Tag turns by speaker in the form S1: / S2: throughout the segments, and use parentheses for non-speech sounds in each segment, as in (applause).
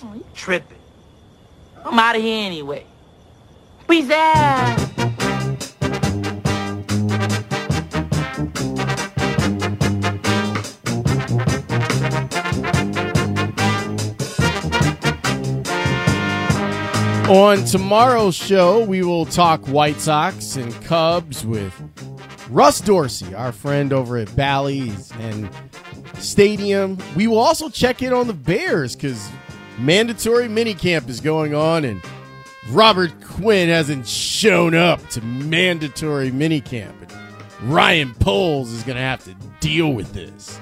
S1: Oh, you tripping. I'm out of here anyway. Peace out.
S2: On tomorrow's show, we will talk White Sox and Cubs with Russ Dorsey, our friend over at Bally's and Stadium. We will also check in on the Bears because mandatory minicamp is going on and Robert Quinn hasn't shown up to mandatory minicamp. And Ryan Poles is going to have to deal with this.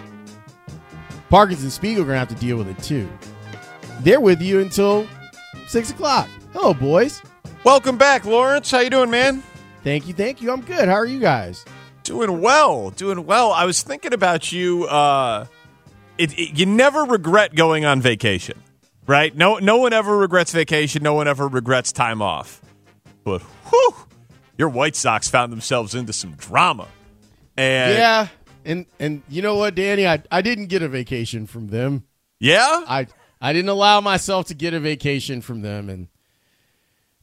S2: Parkins and Spiegel are going to have to deal with it too. They're with you until 6 o'clock. Hello, boys.
S3: Welcome back, Lawrence. How you doing, man?
S2: Thank you, thank you. I'm good. How are you guys?
S3: Doing well, doing well. I was thinking about you. Uh, it, it, you never regret going on vacation, right? No, no one ever regrets vacation. No one ever regrets time off. But whew, your White Sox found themselves into some drama. And
S2: yeah, and and you know what, Danny, I I didn't get a vacation from them.
S3: Yeah,
S2: I I didn't allow myself to get a vacation from them, and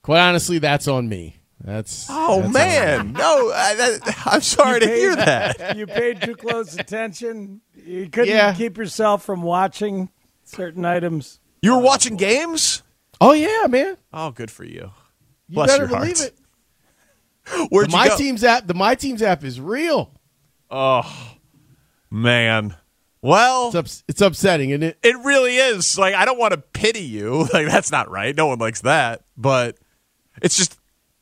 S2: quite honestly, that's on me. That's
S3: oh
S2: that's
S3: man, no, I, am sorry to hear that. (laughs)
S4: You paid too close attention. You couldn't
S2: Yeah.
S4: keep yourself from watching certain items.
S3: You were watching games.
S2: Oh yeah, man.
S3: Oh, good for you.
S2: You
S3: Bless
S2: better
S3: your
S2: believe
S3: heart.
S2: it. (laughs)
S3: Where'd
S2: the My
S3: go?
S2: Team's app. The My Team's app is real.
S3: Oh man. Well,
S2: It's ups, it's upsetting, isn't it?
S3: It really is. Like I don't want to pity you. (laughs) Like that's not right. No one likes that. But it's just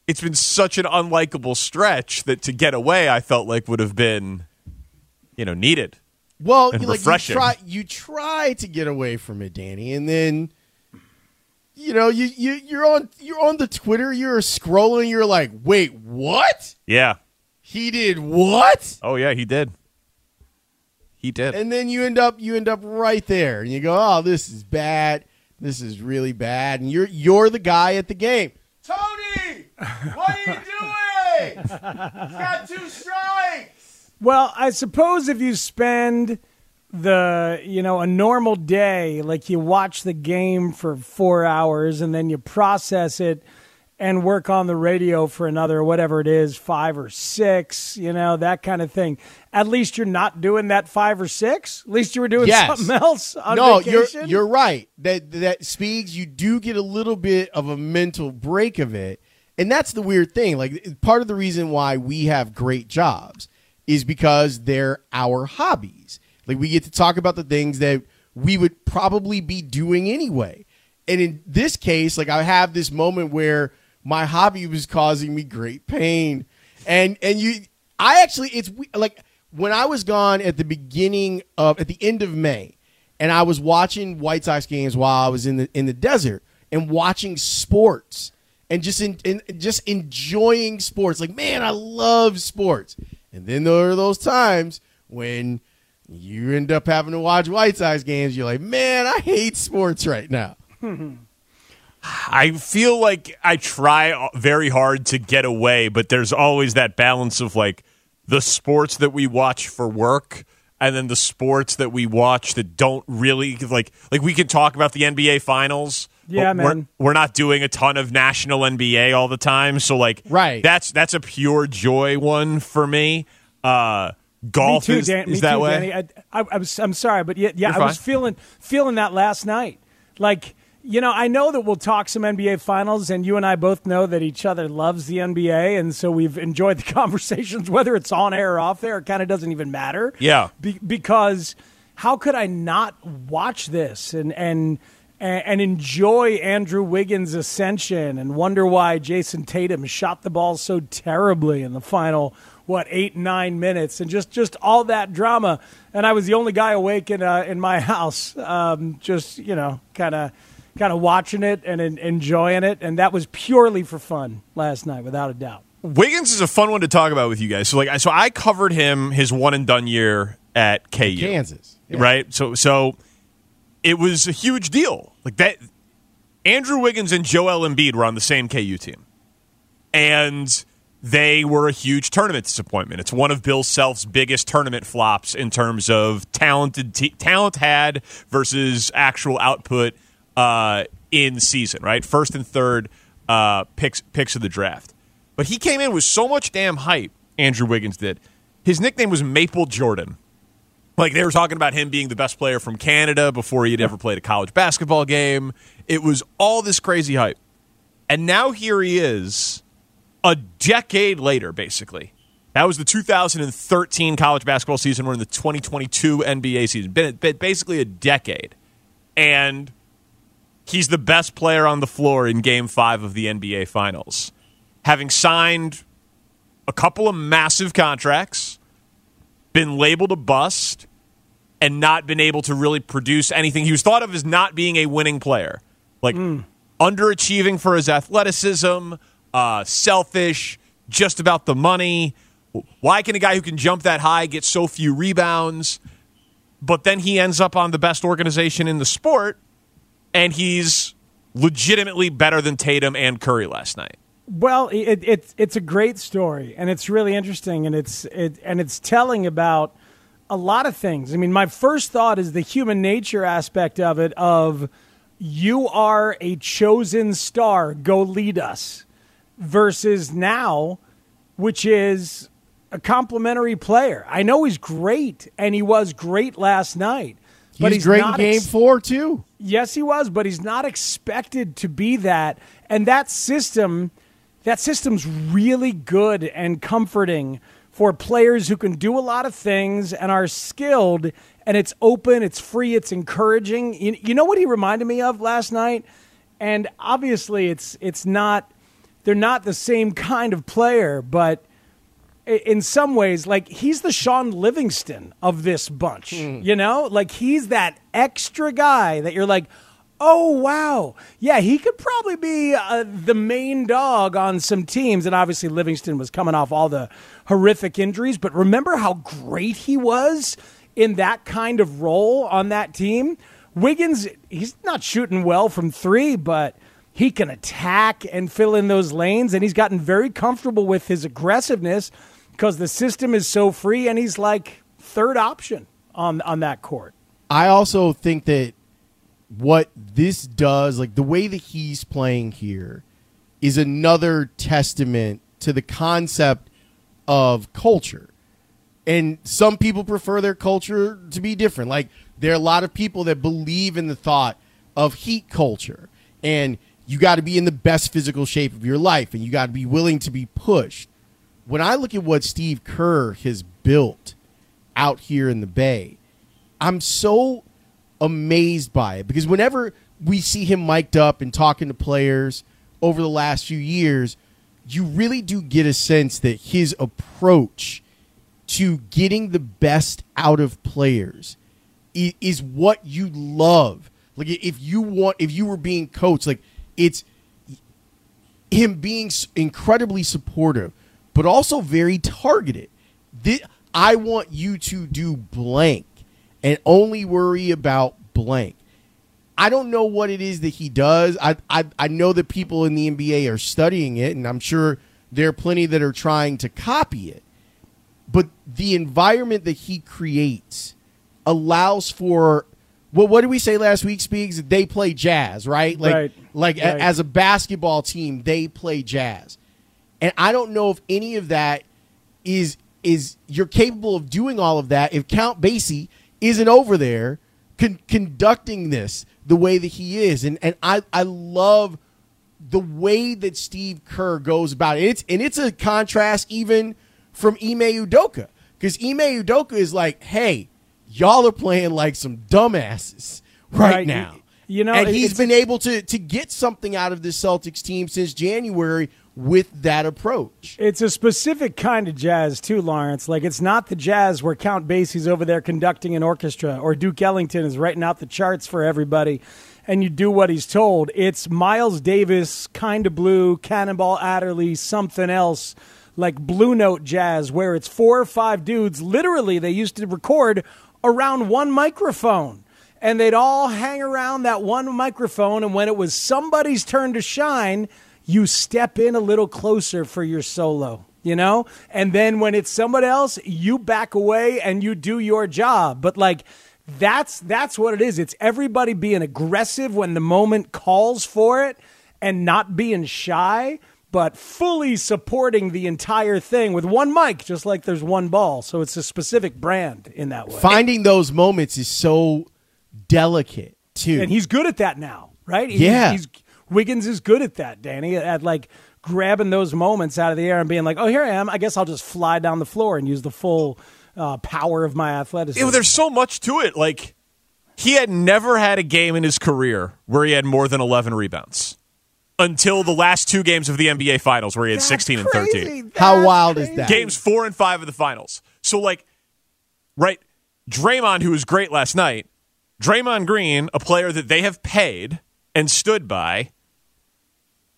S3: it's been such an unlikable stretch that to get away I felt like would have been you know needed.
S2: Well,
S3: And
S2: you, like you try you try to get away from it, Danny, and then you know you you you're on you're on the Twitter, you're scrolling, you're like, wait, what?
S3: Yeah.
S2: He did what?
S3: Oh yeah, he did. He did.
S2: And then you end up you end up right there, and you go, oh, this is bad. This is really bad, and you're you're the guy at the game. Tony, what are you doing? He's got two strikes.
S4: Well, I suppose if you spend the you know a normal day, like you watch the game for four hours and then you process it and work on the radio for another whatever it is, five or six, you know that kind of thing. At least you're not doing that five or six. At least you were doing
S2: Yes.
S4: something else on
S2: no,
S4: vacation.
S2: you're you're right. That that speaks. You do get a little bit of a mental break of it, and that's the weird thing. Like part of the reason why we have great jobs is because they're our hobbies. Like we get to talk about the things that we would probably be doing anyway. And in this case, like I have this moment where my hobby was causing me great pain, and and you, I actually, it's like when I was gone at the beginning of at the end of May, and I was watching White Sox games while I was in the in the desert and watching sports and just in, in just enjoying sports. Like, man, I love sports. And then there are those times when you end up having to watch White Sox games. You're like, man, I hate sports right now. (laughs)
S3: I feel like I try very hard to get away, but there's always that balance of like the sports that we watch for work and then the sports that we watch that don't really like like we can talk about the NBA finals.
S4: Yeah,
S3: but we're-
S4: man.
S3: We're, not doing a ton of national NBA all the time, so like
S2: Right.
S3: that's that's a pure joy one for me. Uh golf
S4: me too,
S3: is,
S4: Dan-
S3: is that
S4: too,
S3: way.
S4: Danny. I, I, was, I'm sorry, but yeah, yeah,
S3: You're
S4: I was feeling feeling that last night. Like, you know, I know that we'll talk some NBA finals, and you and I both know that each other loves the NBA, and so we've enjoyed the (laughs) conversations, whether it's on air or off there. It kind of doesn't even matter.
S3: Yeah.
S4: Be- because how could I not watch this and and and enjoy Andrew Wiggins' ascension and wonder why Jayson Tatum shot the ball so terribly in the final what eight nine minutes and just just all that drama and I was the only guy awake in uh, in my (laughs) house um, just you know kind of kind of watching it and enjoying it and that was purely for fun last night without a doubt.
S3: Wiggins is a fun one to talk about with you guys. So like so I covered him his one and done year at KU.
S2: Kansas.
S3: Yeah. Right? So so it was a huge deal. Like that Andrew Wiggins and Joel Embiid were on the same KU team. And they were a huge tournament disappointment. It's one of Bill Self's biggest tournament flops in terms of talented t- talent had versus actual output uh, in season. Right, first and third uh, picks picks of the draft. But he came in with so much damn hype. Andrew Wiggins did. His nickname was Maple Jordan. Like they were talking about him being the best player from Canada before he had ever played a college basketball game. It was all this crazy hype. And now here he is a decade later, basically. That was the 2013 college basketball season. We're in the 2022 NBA season. Been, been basically a decade. And he's the best player on the floor in game five of the NBA Finals. Having signed a couple of massive contracts, been labeled a bust, and not been able to really produce anything. He was thought of as not being a winning player, like mm. underachieving for his athleticism, uh, selfish, just about the money. Why can a guy who can jump that high get so few rebounds? But then he ends up on the best organization in the sport, and he's legitimately better than Tatum and Curry last night.
S4: Well, it, it, it's a great story, and it's really interesting, and it's it, and it's telling about a lot of things. I mean, my first thought is the human nature aspect of it. Of you are a chosen star, go lead us, versus now, which is a complimentary player. I know he's great, and he was great last night.
S2: He's but he's great in game ex- four too.
S4: Yes, he was, but he's not expected to be that. And that system that system's really good and comforting for players who can do a lot of things and are skilled and it's open, it's free, it's encouraging. You, you know what he reminded me of last night? And obviously it's it's not they're not the same kind of player, but in some ways, like he's the Shaun Livingston of this bunch. Mm. You know, like he's that extra guy that you're like, oh wow. Yeah he could probably be uh, the main dog on some teams. And obviously livingston was coming off all the horrific injuries. But remember how great he was in that kind of role on that team? Wiggins he's not shooting well from three but he can attack and fill in those lanes. And he's gotten very comfortable with his aggressiveness because the system is so free and he's like third option on on that court.
S2: I also think that what this does, like the way that he's playing here, is another testament to the concept of culture. And some people prefer their culture to be different. Like there are a lot of people that believe in the thought of heat culture. And you got to be in the best physical shape of your life and you got to be willing to be pushed. When I look at what Steve Kerr has built out here in the Bay, I'm so amazed by it because whenever we see him mic'd up and talking to players over the last few years, you really do get a sense that his approach to getting the best out of players is, is what you love. Like if you want, if you were being coached, like it's him being incredibly supportive, but also very targeted. This, I want you to do blank and only worry about blank. I don't know what it is that he does. I, I I know that people in the NBA are studying it, and I'm sure there are plenty that are trying to copy it. But the environment that he creates allows for well, what did we say last week, Speaks? They play jazz, right? Like,
S4: right.
S2: like
S4: right.
S2: A, as a basketball team, they play jazz, and I don't know if any of that is is you're capable of doing all of that if Count Basie isn't over there con- conducting this the way that he is. And and I I love the way that Steve Kerr goes about it. It's and it's a contrast even from Ime Udoka because Ime Udoka is like, hey, y'all are playing like some dumbasses right,
S4: Right.
S2: now.
S4: You know,
S2: and he's been able to to get something out of the Celtics team since January with that approach.
S4: It's a specific kind of jazz too, Lawrence. Like it's not the jazz where Count Basie's over there conducting an orchestra or Duke Ellington is writing out the charts for everybody and you do what he's told. It's Miles Davis, kind of blue, Cannonball Adderley, something else like Blue Note jazz where it's four or five dudes literally they used to record around one microphone and they'd all hang around that one microphone and when it was somebody's turn to shine you step in a little closer for your solo you know and then when it's someone else you back away and you do your job but like that's that's what it is it's everybody being aggressive when the moment calls for it and not being shy but fully supporting the entire thing with one mic just like there's one ball so it's a specific brand in that way
S2: Finding those moments is so delicate too.
S4: and he's good at that now, right? He's,
S2: Yeah.
S4: he's Wiggins is good at that, Danny, at like grabbing those moments out of the air and being like, "Oh, here I am. I guess I'll just fly down the floor and use the full uh, power of my athleticism."
S3: You there's so much to it. Like he had never had a game in his career where he had more than 11 rebounds until the last two games of the NBA Finals, where he had
S4: That's
S3: 16 and
S4: crazy.
S3: 13.
S2: How
S4: That's
S2: wild is that?
S3: Games four and five of the finals. So, like, right, Draymond, who was great last night, Draymond Green, a player that they have paid and stood by,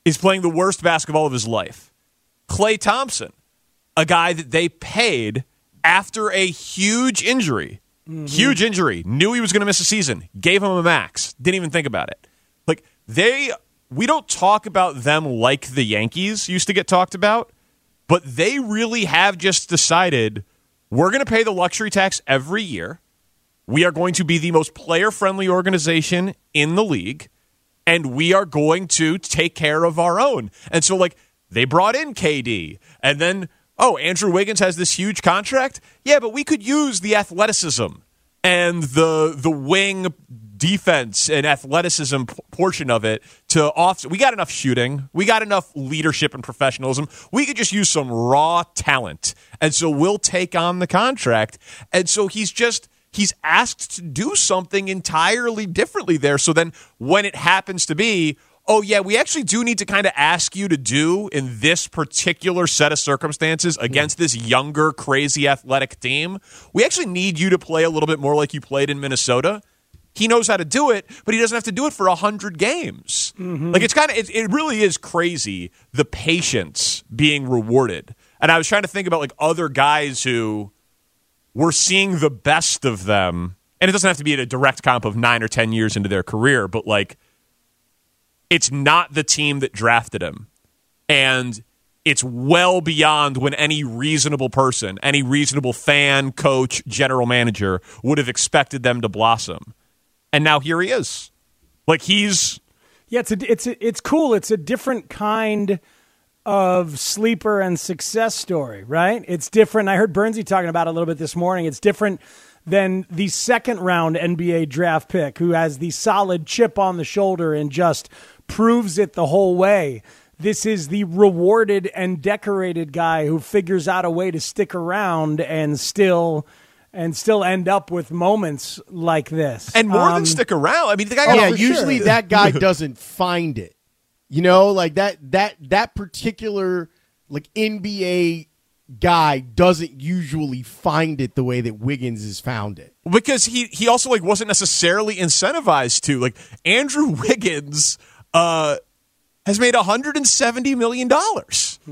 S3: is playing the worst basketball of his life. Klay Thompson, a guy that they paid after a huge injury, mm-hmm. huge injury, knew he was going to miss a season, gave him a max, didn't even think about it. Like they, we don't talk about them like the Yankees used to get talked about, but they really have just decided we're going to pay the luxury tax every year. We are going to be the most player friendly organization in the league and we are going to take care of our own. And so, like, they brought in KD, and then, oh, Andrew Wiggins has this huge contract. Yeah, but we could use the athleticism and the the wing defense and athleticism p- portion of it to offset. We got enough shooting. We got enough leadership and professionalism. We could just use some raw talent, and so we'll take on the contract. And so he's just he's asked to do something entirely differently there. So then when it happens to be, oh, yeah, we actually do need to kind of ask you to do in this particular set of circumstances hmm. against this younger, crazy athletic team, we actually need you to play a little bit more like you played in Minnesota. He knows how to do it, but he doesn't have to do it for 100 games. Mm-hmm. Like, it's kind of, it, it really is crazy the patience being rewarded. And I was trying to think about like other guys who we're seeing the best of them. And it doesn't have to be at a direct comp of nine or 10 years into their career, but like it's not the team that drafted him. And it's well beyond when any reasonable person, any reasonable fan, coach, general manager would have expected them to blossom. And now here he is. Like he's
S4: Yeah, it's a, it's a, it's cool. It's a different kind of sleeper and success story, right? It's different. I heard Bernsey talking about it a little bit this morning. It's different than the second round NBA draft pick who has the solid chip on the shoulder and just proves it the whole way. This is the rewarded and decorated guy who figures out a way to stick around and still and still end up with moments like this.
S3: and more
S4: Um,
S3: than stick around. I mean, the guy got
S2: yeah, usually
S4: sure.
S2: that guy (laughs) doesn't find it. You know, like that that that particular like NBA guy doesn't usually find it the way that Wiggins has found it.
S3: because he he also like wasn't necessarily incentivized to. Like Andrew (laughs) Wiggins uh has made 170 million dollars. (laughs)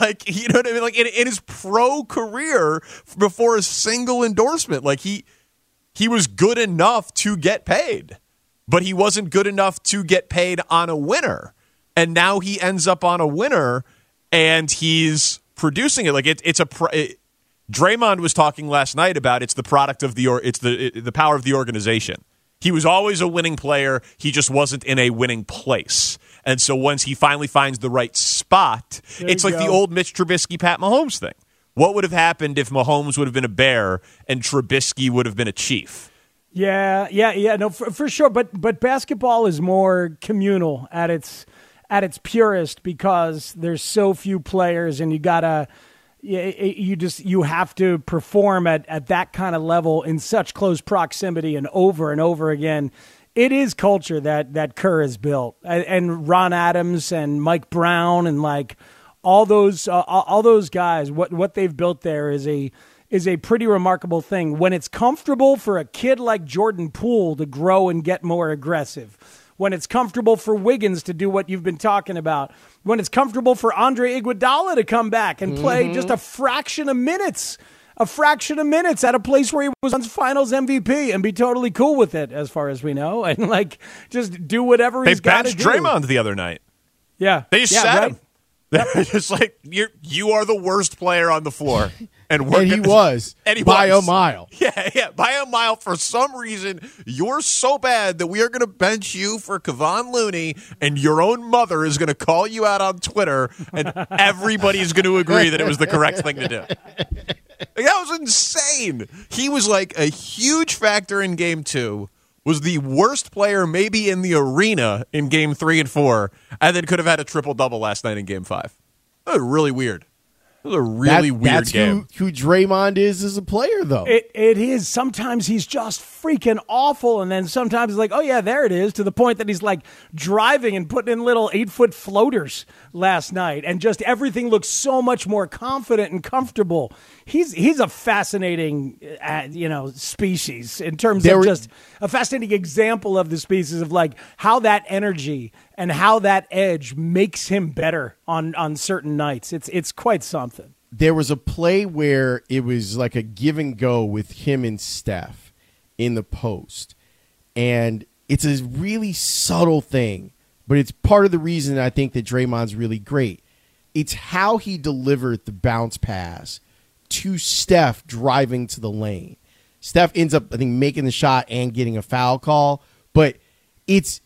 S3: Like you know what I mean? Like in, in his pro career before a single endorsement like he he was good enough to get paid but he wasn't good enough to get paid on a winner and now he ends up on a winner and he's producing it like it, it's a pr- it, Draymond was talking last night about it's the product of the or it's the it, the power of the organization. He was always a winning player. He just wasn't in a winning place. And so once he finally finds the right spot,
S4: There
S3: it's like the old Mitch Trubisky, Pat Mahomes thing. What would have happened if Mahomes would have been a bear and Trubisky would have been a chief?
S4: Yeah, yeah, yeah. No, for, for sure. But but basketball is more communal at its at its purest because there's so few players, and you gotta you just you have to perform at at that kind of level in such close proximity and over and over again. It is culture that that Kerr has built, and Ron Adams and Mike Brown and like all those uh, all those guys. What what they've built there is a is a pretty remarkable thing. When it's comfortable for a kid like Jordan Poole to grow and get more aggressive, when it's comfortable for Wiggins to do what you've been talking about, when it's comfortable for Andre Iguodala to come back and play mm-hmm. just a fraction of minutes, a fraction of minutes at a place where he was on Finals MVP and be totally cool with it, as far as we know, (laughs) and like just do whatever
S3: they
S4: he's got to
S3: do. They batched Draymond the other night.
S4: Yeah,
S3: they just
S4: yeah,
S3: sat
S4: right.
S3: him. (laughs) They're just like you you are the worst player on the floor. (laughs) And,
S2: and he was (laughs)
S3: and he
S2: by
S3: was.
S2: a mile.
S3: Yeah, yeah, by a mile. For some reason, you're so bad that we are going to bench you for Kevon Looney, and your own mother is going to call you out on Twitter, and everybody's going to agree that it was the correct thing to do. Like, that was insane. He was like a huge factor in game two was the worst player maybe in the arena in game three and four, and then could have had a triple double last night in game five. That was really weird. It was a really
S2: that,
S3: weird
S2: that's
S3: game.
S2: Who, who Draymond is as a player, though.
S4: It, it is. Sometimes he's just freaking awful, and then sometimes it's like, oh yeah, there it is. To the point that he's like driving and putting in little eight foot floaters last night, and just everything looks so much more confident and comfortable. He's he's a fascinating, uh, you know, species in terms there of were, just a fascinating example of the species of like how that energy and how that edge makes him better on on certain nights. It's it's quite something.
S2: There was a play where it was like a give and go with him and Steph in the post. And it's a really subtle thing, but it's part of the reason I think that Draymond's really great. It's how he delivered the bounce pass to Steph driving to the lane. Steph ends up, I think, making the shot and getting a foul call, but it's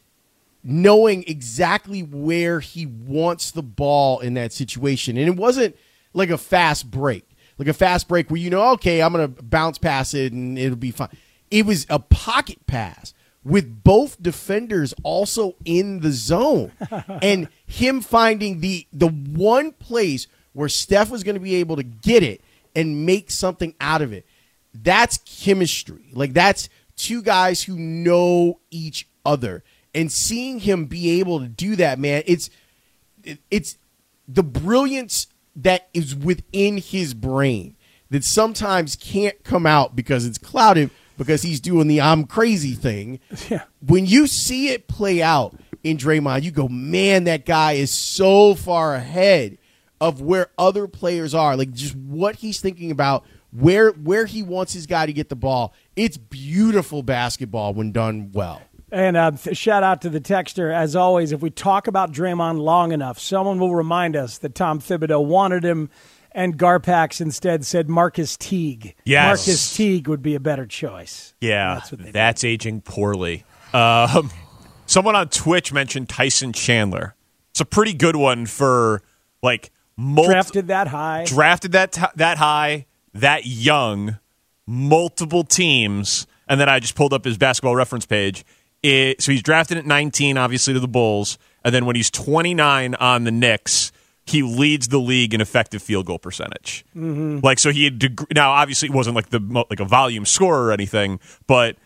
S2: knowing exactly where he wants the ball in that situation. And it wasn't like a fast break, like a fast break where you know, okay, I'm going to bounce pass it and it'll be fine. It was a pocket pass with both defenders also in the zone (laughs) and him finding the the one place where Steph was going to be able to get it and make something out of it. That's chemistry. Like that's two guys who know each other and seeing him be able to do that, man, it's it's the brilliance that is within his brain that sometimes can't come out because it's clouded because he's doing the I'm crazy thing. (laughs)
S4: Yeah.
S2: When you see it play out in Draymond, you go, man, that guy is so far ahead of where other players are. Like just what he's thinking about, where where he wants his guy to get the ball. It's beautiful basketball when done well.
S4: And uh, shout out to the texter. As always, if we talk about Draymond long enough, someone will remind us that Tom Thibodeau wanted him, and Garpax instead said Marquis Teague.
S3: Yes.
S4: Marquis Teague would be a better choice.
S3: Yeah, that's, that's aging poorly. Um, someone on Twitch mentioned Tyson Chandler. It's a pretty good one for like multi-
S4: drafted that high,
S3: drafted that t- that high, that young, multiple teams, and then I just pulled up his basketball reference page it, so he's drafted at 19, obviously to the Bulls, and then when he's 29 on the Knicks, he leads the league in effective field goal percentage.
S4: Mm-hmm.
S3: Like so, he had deg- now obviously it wasn't like the like a volume scorer or anything, but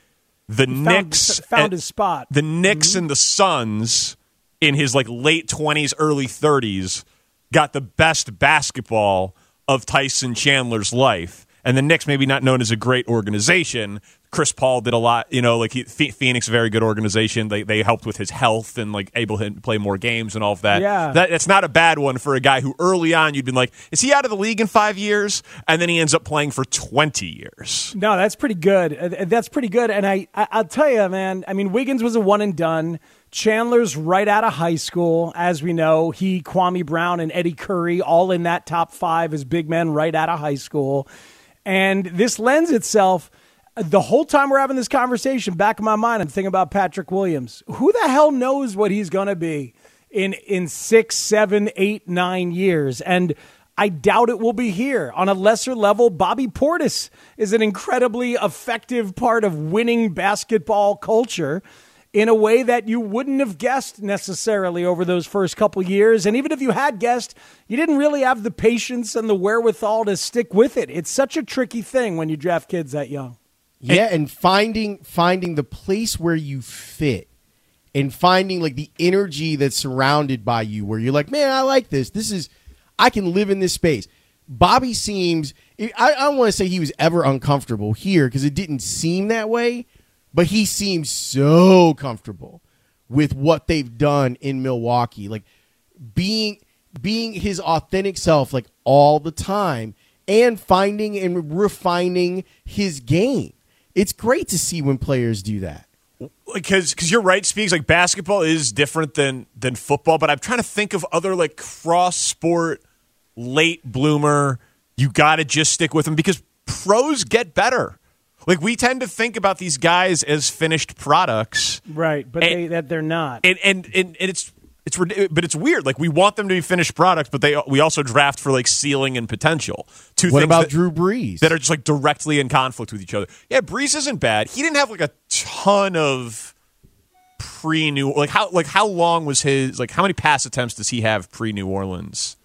S3: the
S4: he
S3: Knicks
S4: found, found his spot.
S3: The Knicks
S4: mm-hmm.
S3: and the Suns in his like late 20s, early 30s got the best basketball of Tyson Chandler's life. And the Knicks, maybe not known as a great organization, Chris Paul did a lot. You know, like he, Phoenix, very good organization. They they helped with his health and like able him to play more games and all of that.
S4: Yeah,
S3: that, that's not a bad one for a guy who early on you'd been like, is he out of the league in five years? And then he ends up playing for twenty years.
S4: No, that's pretty good. Uh, that's pretty good. And I, I I'll tell you, man. I mean, Wiggins was a one and done. Chandler's right out of high school, as we know. He, Kwame Brown, and Eddie Curry, all in that top five as big men right out of high school. And this lends itself the whole time we're having this conversation, back in my mind, I'm thinking about Patrick Williams. Who the hell knows what he's going to be in in six, seven, eight, nine years? And I doubt it will be here. On a lesser level, Bobby Portis is an incredibly effective part of winning basketball culture in a way that you wouldn't have guessed necessarily over those first couple years. And even if you had guessed, you didn't really have the patience and the wherewithal to stick with it. It's such a tricky thing when you draft kids that young.
S2: Yeah, and finding finding the place where you fit and finding like the energy that's surrounded by you where you're like, man, I like this. This is I can live in this space. Bobby seems I, I don't want to say he was ever uncomfortable here because it didn't seem that way, but he seems so comfortable with what they've done in Milwaukee. Like being being his authentic self like all the time and finding and refining his game. It's great to see when players do that.
S3: because because you're right speaks like basketball is different than than football but i'm trying to think of other like cross sport late bloomer you gotta just stick with them because pros get better like we tend to think about these guys as finished products
S4: Right, but
S3: And-
S4: they, that they're not.
S3: and and and, and it's it's but it's weird like we want them to be finished products but they we also draft for like ceiling and potential two
S2: What
S3: things
S2: about
S3: that-
S2: Drew Brees?
S3: that are just like directly in conflict with each other. Yeah, Brees isn't bad. He didn't have like a ton of pre New like how like how long was his like how many pass attempts does he have pre New Orleans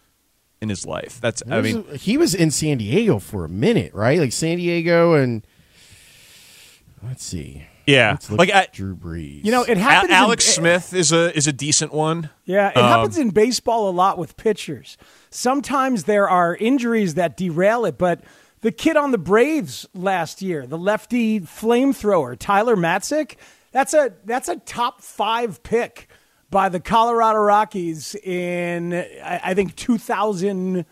S3: in his life? That's I mean
S2: he was in San Diego for a minute, right? Like San Diego and let's see.
S3: yeah
S2: Let's look
S3: like
S2: at
S3: I,
S2: Drew Brees.
S4: you know, it
S3: A-
S4: happens.
S3: Alex
S4: in,
S3: Smith is a is a decent one.
S4: Yeah, it
S3: Um,
S4: happens in baseball a lot with pitchers. Sometimes there are injuries that derail it, but the kid on the Braves last year, the lefty flamethrower, Tyler Matzek, that's a that's a top five pick by the Colorado Rockies in I, I think 2000,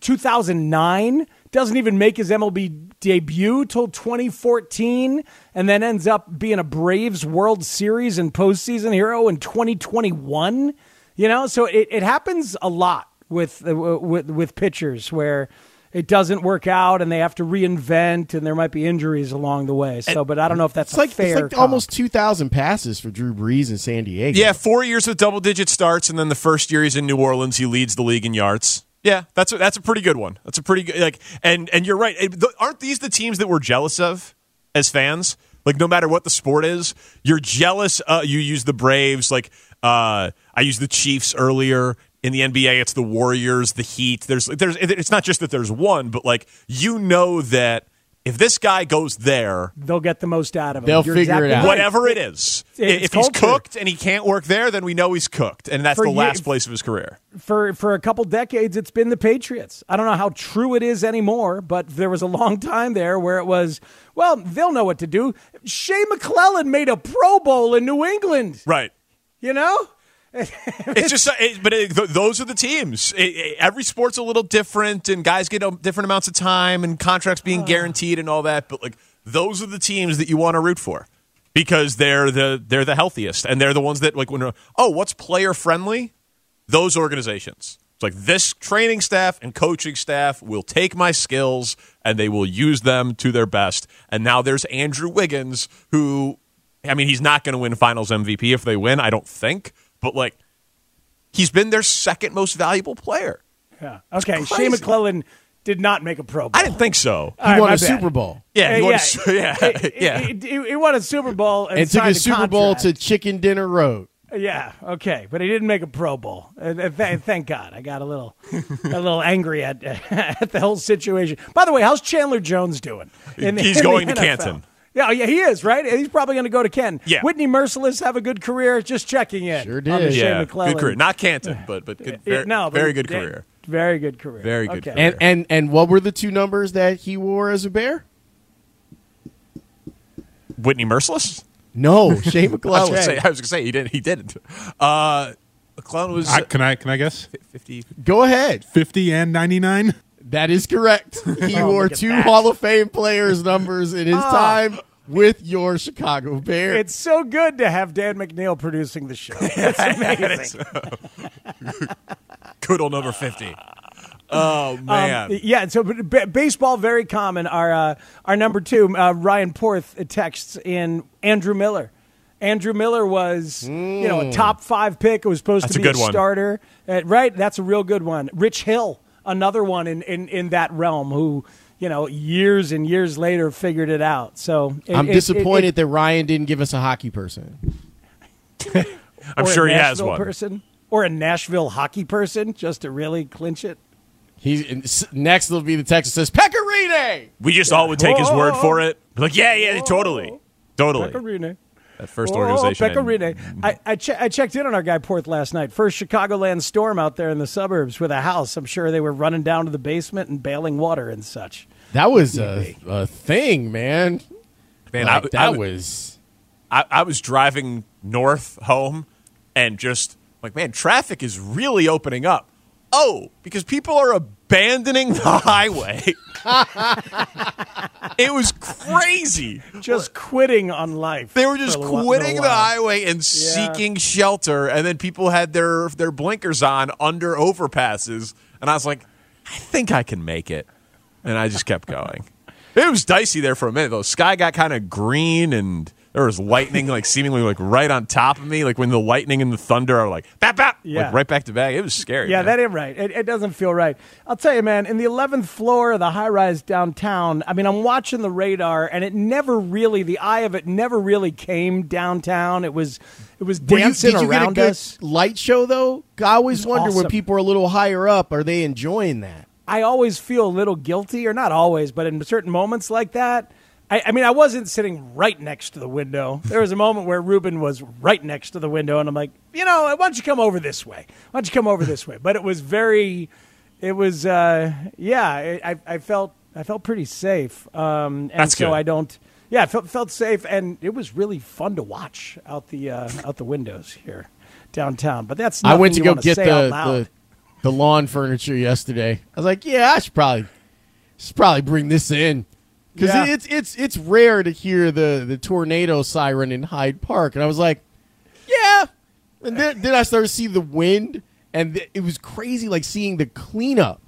S4: 2009. Doesn't even make his MLB debut till 2014, and then ends up being a Braves World Series and postseason hero in 2021. You know, so it, it happens a lot with, uh, with with pitchers where it doesn't work out and they have to reinvent, and there might be injuries along the way. So, but I don't know if that's
S2: it's like
S4: fair.
S2: it's like almost two thousand passes for Drew Brees in San Diego.
S3: Yeah, four years with double digit starts, and then the first year he's in New Orleans, he leads the league in yards. Yeah, that's a, that's a pretty good one. That's a pretty good like, and and you're right. Aren't these the teams that we're jealous of as fans? Like, no matter what the sport is, you're jealous. Uh, you use the Braves. Like, uh, I used the Chiefs earlier. In the NBA, it's the Warriors, the Heat. There's there's it's not just that there's one, but like you know that if this guy goes there,
S4: they'll get the most out of him.
S2: They'll
S4: You're
S2: figure it out.
S4: right.
S3: whatever it is.
S4: It's
S3: if he's cooked and he can't work there, then we know he's cooked, and that's
S4: For
S3: the
S4: ye-
S3: last place of his career.
S4: for for a couple decades it's been the Patriots. I don't know how true it is anymore, but there was a long time there where it was, well, they'll know what to do. Shea McClellin made a Pro Bowl in New England,
S3: Right.
S4: you know?
S3: It's just, it, but it, th- those are the teams. It, it- every sport's a little different, and guys get um, different amounts of time, and contracts being guaranteed, and all that. But like, those are the teams that you want to root for because they're the they're the healthiest, and they're the ones that like when uh, oh, what's player friendly? Those organizations. It's like this training staff and coaching staff will take my skills and they will use them to their best. And now there's Andrew Wiggins, who, I mean, he's not going to win Finals MVP if they win, I don't think, but like, he's been their second most valuable player.
S4: Yeah. Okay, Shea. McClellin did not make a Pro Bowl.
S3: I didn't think so.
S4: All right,
S2: he won a
S4: bad.
S2: Super Bowl
S3: Yeah, he
S4: Uh,
S3: won a
S4: yeah.
S3: su- (laughs) yeah,
S4: He- (laughs)
S3: yeah.
S4: He, he- he won a Super Bowl and,
S2: and took
S4: signed
S2: a Super Bowl to. Chicken Dinner Road.
S4: Yeah, okay, but he didn't make a Pro Bowl. And, and th- thank God, I got a little, (laughs) a little angry at at the whole situation. By the way, how's Chandler Jones doing? in
S3: He's
S4: in the
S3: going to
S4: NFL?
S3: Canton.
S4: Yeah, oh, yeah, he is right. He's probably going to go to Ken.
S3: Yeah.
S4: Whitney Mercilus have a good career. Just checking in.
S2: Sure
S4: on the
S2: did.
S3: Yeah,
S4: McClellin.
S3: good career. Not Canton, (laughs) but but good, very,
S4: no, but
S3: very good
S4: yeah,
S3: career.
S4: Very good career.
S3: Very good
S4: Okay.
S3: career.
S2: And and and what were the two numbers that he wore as a bear?
S3: Whitney Mercilus.
S2: No, Shane (laughs)
S3: I McClellin. I was gonna say he didn't. He didn't. Uh, McClellin was
S5: I, can I can I guess?
S3: fifty.
S2: Go ahead.
S5: Fifty and ninety nine.
S2: That is correct. (laughs) He
S4: Oh,
S2: wore two
S4: that.
S2: Hall of Fame players' numbers in his
S4: Ah.
S2: time with your Chicago Bears.
S4: It's so good to have Dan McNeil producing the show. (laughs) It's amazing. (laughs)
S3: Good old number fifty. Oh man.
S4: Um, yeah, so but b- baseball very common. Our uh, our number two, uh, Ryan Porth texts in Andrew Miller. Andrew Miller was you know a top five pick. It was supposed
S3: That's
S4: to
S3: a
S4: be
S3: good one.
S4: starter, Uh, right? That's a real good one. Rich Hill, another one in, in, in that realm who, you know, years and years later figured it out. So it,
S2: I'm
S4: it-
S2: disappointed
S4: it-
S2: that Ryan didn't give us a hockey person. (laughs)
S3: I'm
S4: or a
S3: sure he has
S4: Nashville
S3: one.
S4: Person, or a Nashville hockey person, just to really clinch it.
S2: He's next. Will be the Texas says Pekka Rinne.
S3: We just all would take his word for it. Like, yeah, yeah, totally, totally.
S4: Pekka Rinne.
S3: That first
S4: Oh,
S3: organization.
S4: Pekka Rinne. I, I, che- I checked in on our guy Porth last night. First Chicagoland storm out there in the suburbs with a house. I'm sure they were running down to the basement and bailing water and such.
S2: That was a, a thing, man.
S3: Man,
S2: Like,
S3: I,
S2: that
S3: I,
S2: was.
S3: I, I was driving north home and just like, man, traffic is really opening up. Oh, because people are abandoning the highway. it was crazy.
S4: Just quitting on life.
S3: They were just
S4: for a little
S3: quitting the highway and seeking shelter, and then people had their their blinkers on under overpasses, and I was like, I think I can make it, and I just kept going. It was dicey there for a minute though. Sky got kind of green, and there was lightning like seemingly like right on top of me. Like when the lightning and the thunder are like bap bap,
S4: Yeah.
S3: like right back to back. It was scary.
S4: Yeah,
S3: man.
S4: that ain't right. It, it doesn't feel right. I'll tell you, man. In the eleventh floor of the high rise downtown, I mean, I'm watching the radar, and it never really, the eye of it never really came downtown. It was, it was
S2: Were you-
S4: dancing
S2: did you get a
S4: around
S2: good
S4: us.
S2: light show though? I always wonder when people are a little higher up, are they enjoying that?
S4: I always feel a little guilty, or not always, but in certain moments like that. I, I mean, I wasn't sitting right next to the window. There was a moment where Ruben was right next to the window, and I'm like, you know, why don't you come over this way? Why don't you come over this way? But it was very, it was, uh, yeah, I, I- felt, I felt pretty safe, um, and
S3: That's
S4: so
S3: good.
S4: I don't. Yeah, I felt, felt safe, and it was really fun to watch out the uh, out the windows here downtown. But that's
S2: I went to go get the, the the lawn furniture yesterday. I was like, yeah, I should probably should probably bring this in because
S4: Yeah.
S2: it's it's it's rare to hear the the tornado siren in Hyde Park, and I was like, yeah. And then then I started to see the wind, and th- it was crazy, like seeing the cleanup,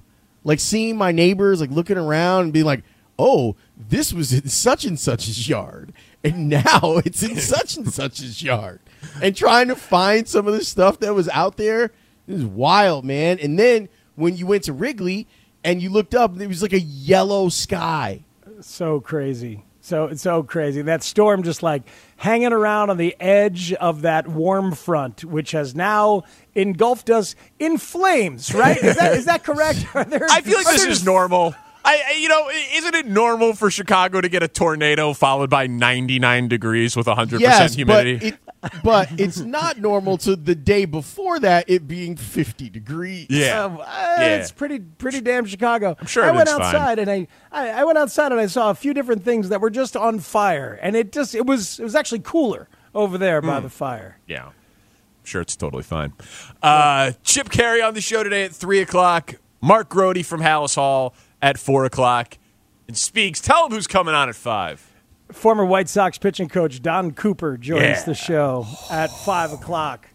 S2: like seeing my neighbors like looking around and being like, oh, this was in such and such's yard, and (laughs) now it's in such and such's yard, and trying to find some of the stuff that was out there. It was wild, man. And then when you went to Wrigley and you looked up, it was like a yellow sky.
S4: So crazy. So so crazy. That storm just like hanging around on the edge of that warm front which has now engulfed us in flames right? Is that is that correct? (laughs) There-
S3: I feel like this is normal. I, I- you know, isn't it normal for Chicago to get a tornado followed by 99 degrees with 100%
S2: Yes,
S3: humidity?
S2: but it, but it's not normal to the day before that it being 50 degrees.
S3: yeah.
S4: Uh,
S3: Yeah.
S4: It's pretty pretty damn Chicago. I'm
S3: sure
S4: I went
S3: it's fine.
S4: outside and I, I I went outside and I saw a few different things that were just on fire, and it just it was it was actually cooler over there
S3: Hmm.
S4: by the fire.
S3: Yeah. Sure, it's totally fine. Uh, Chip Caray on the show today at 3 o'clock. Mark Grody from Hallis Hall at 4 o'clock. And Speaks, tell him who's coming on at 5.
S4: Former White Sox pitching coach Don Cooper joins
S3: Yeah.
S4: the show at five o'clock.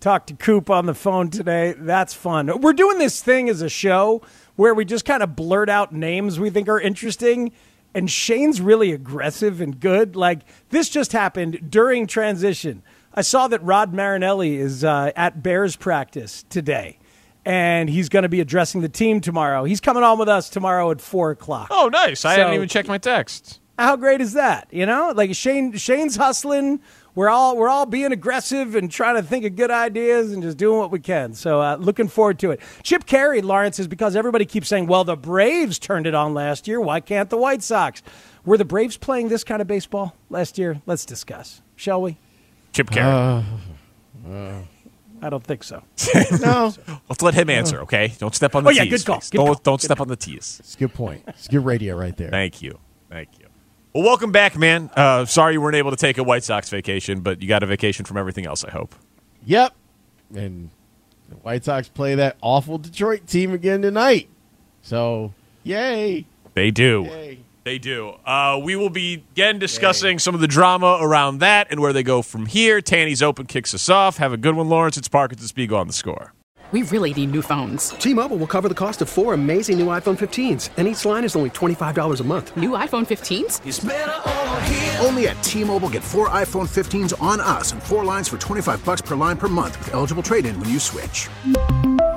S4: Talked to Coop on the phone today. That's fun. We're doing this thing as a show where we just kind of blurt out names we think are interesting. And Shane's really aggressive and good. Like this just happened during transition. I saw that Rod Marinelli is uh, at Bears practice today, and he's going to be addressing the team tomorrow. He's coming on with us tomorrow at four o'clock.
S3: Oh, nice. I
S4: So-
S3: hadn't even checked my texts.
S4: How great is that? You know, like Shane. Shane's hustling. We're all we're all being aggressive and trying to think of good ideas and just doing what we can. So uh, looking forward to it. Chip Caray, Lawrence, is because everybody keeps saying, "Well, the Braves turned it on last year. Why can't the White Sox?" Were the Braves playing this kind of baseball last year? Let's discuss, shall we?
S3: Chip Caray.
S2: Uh,
S4: I don't think so. (laughs)
S2: No,
S3: Let's let him answer, okay? Don't step on the
S4: Oh, yeah,
S3: T's.
S4: good call, good
S3: don't
S4: call,
S3: don't
S4: good
S3: step on the tees.
S2: it's a good point. It's good radio right there.
S3: Thank you. Thank you. Well, welcome back, man. Uh, sorry you weren't able to take a White Sox vacation, but you got a vacation from everything else, I hope.
S2: Yep. And the White Sox play that awful Detroit team again tonight. So, yay.
S3: They do.
S2: Yay.
S3: They do. Uh, we will be again discussing some of the drama around that and where they go from here. Tanny's Open kicks us off. Have a good one, Lawrence. It's Parkins and Spiegel on the score.
S6: We really need new phones.
S7: T-Mobile will cover the cost of four amazing new iPhone 15s, and each line is only $25 a month.
S6: New iPhone 15s?
S8: Only at T-Mobile get four iPhone 15s on us and four lines for 25 bucks per line per month with eligible trade-in when you switch.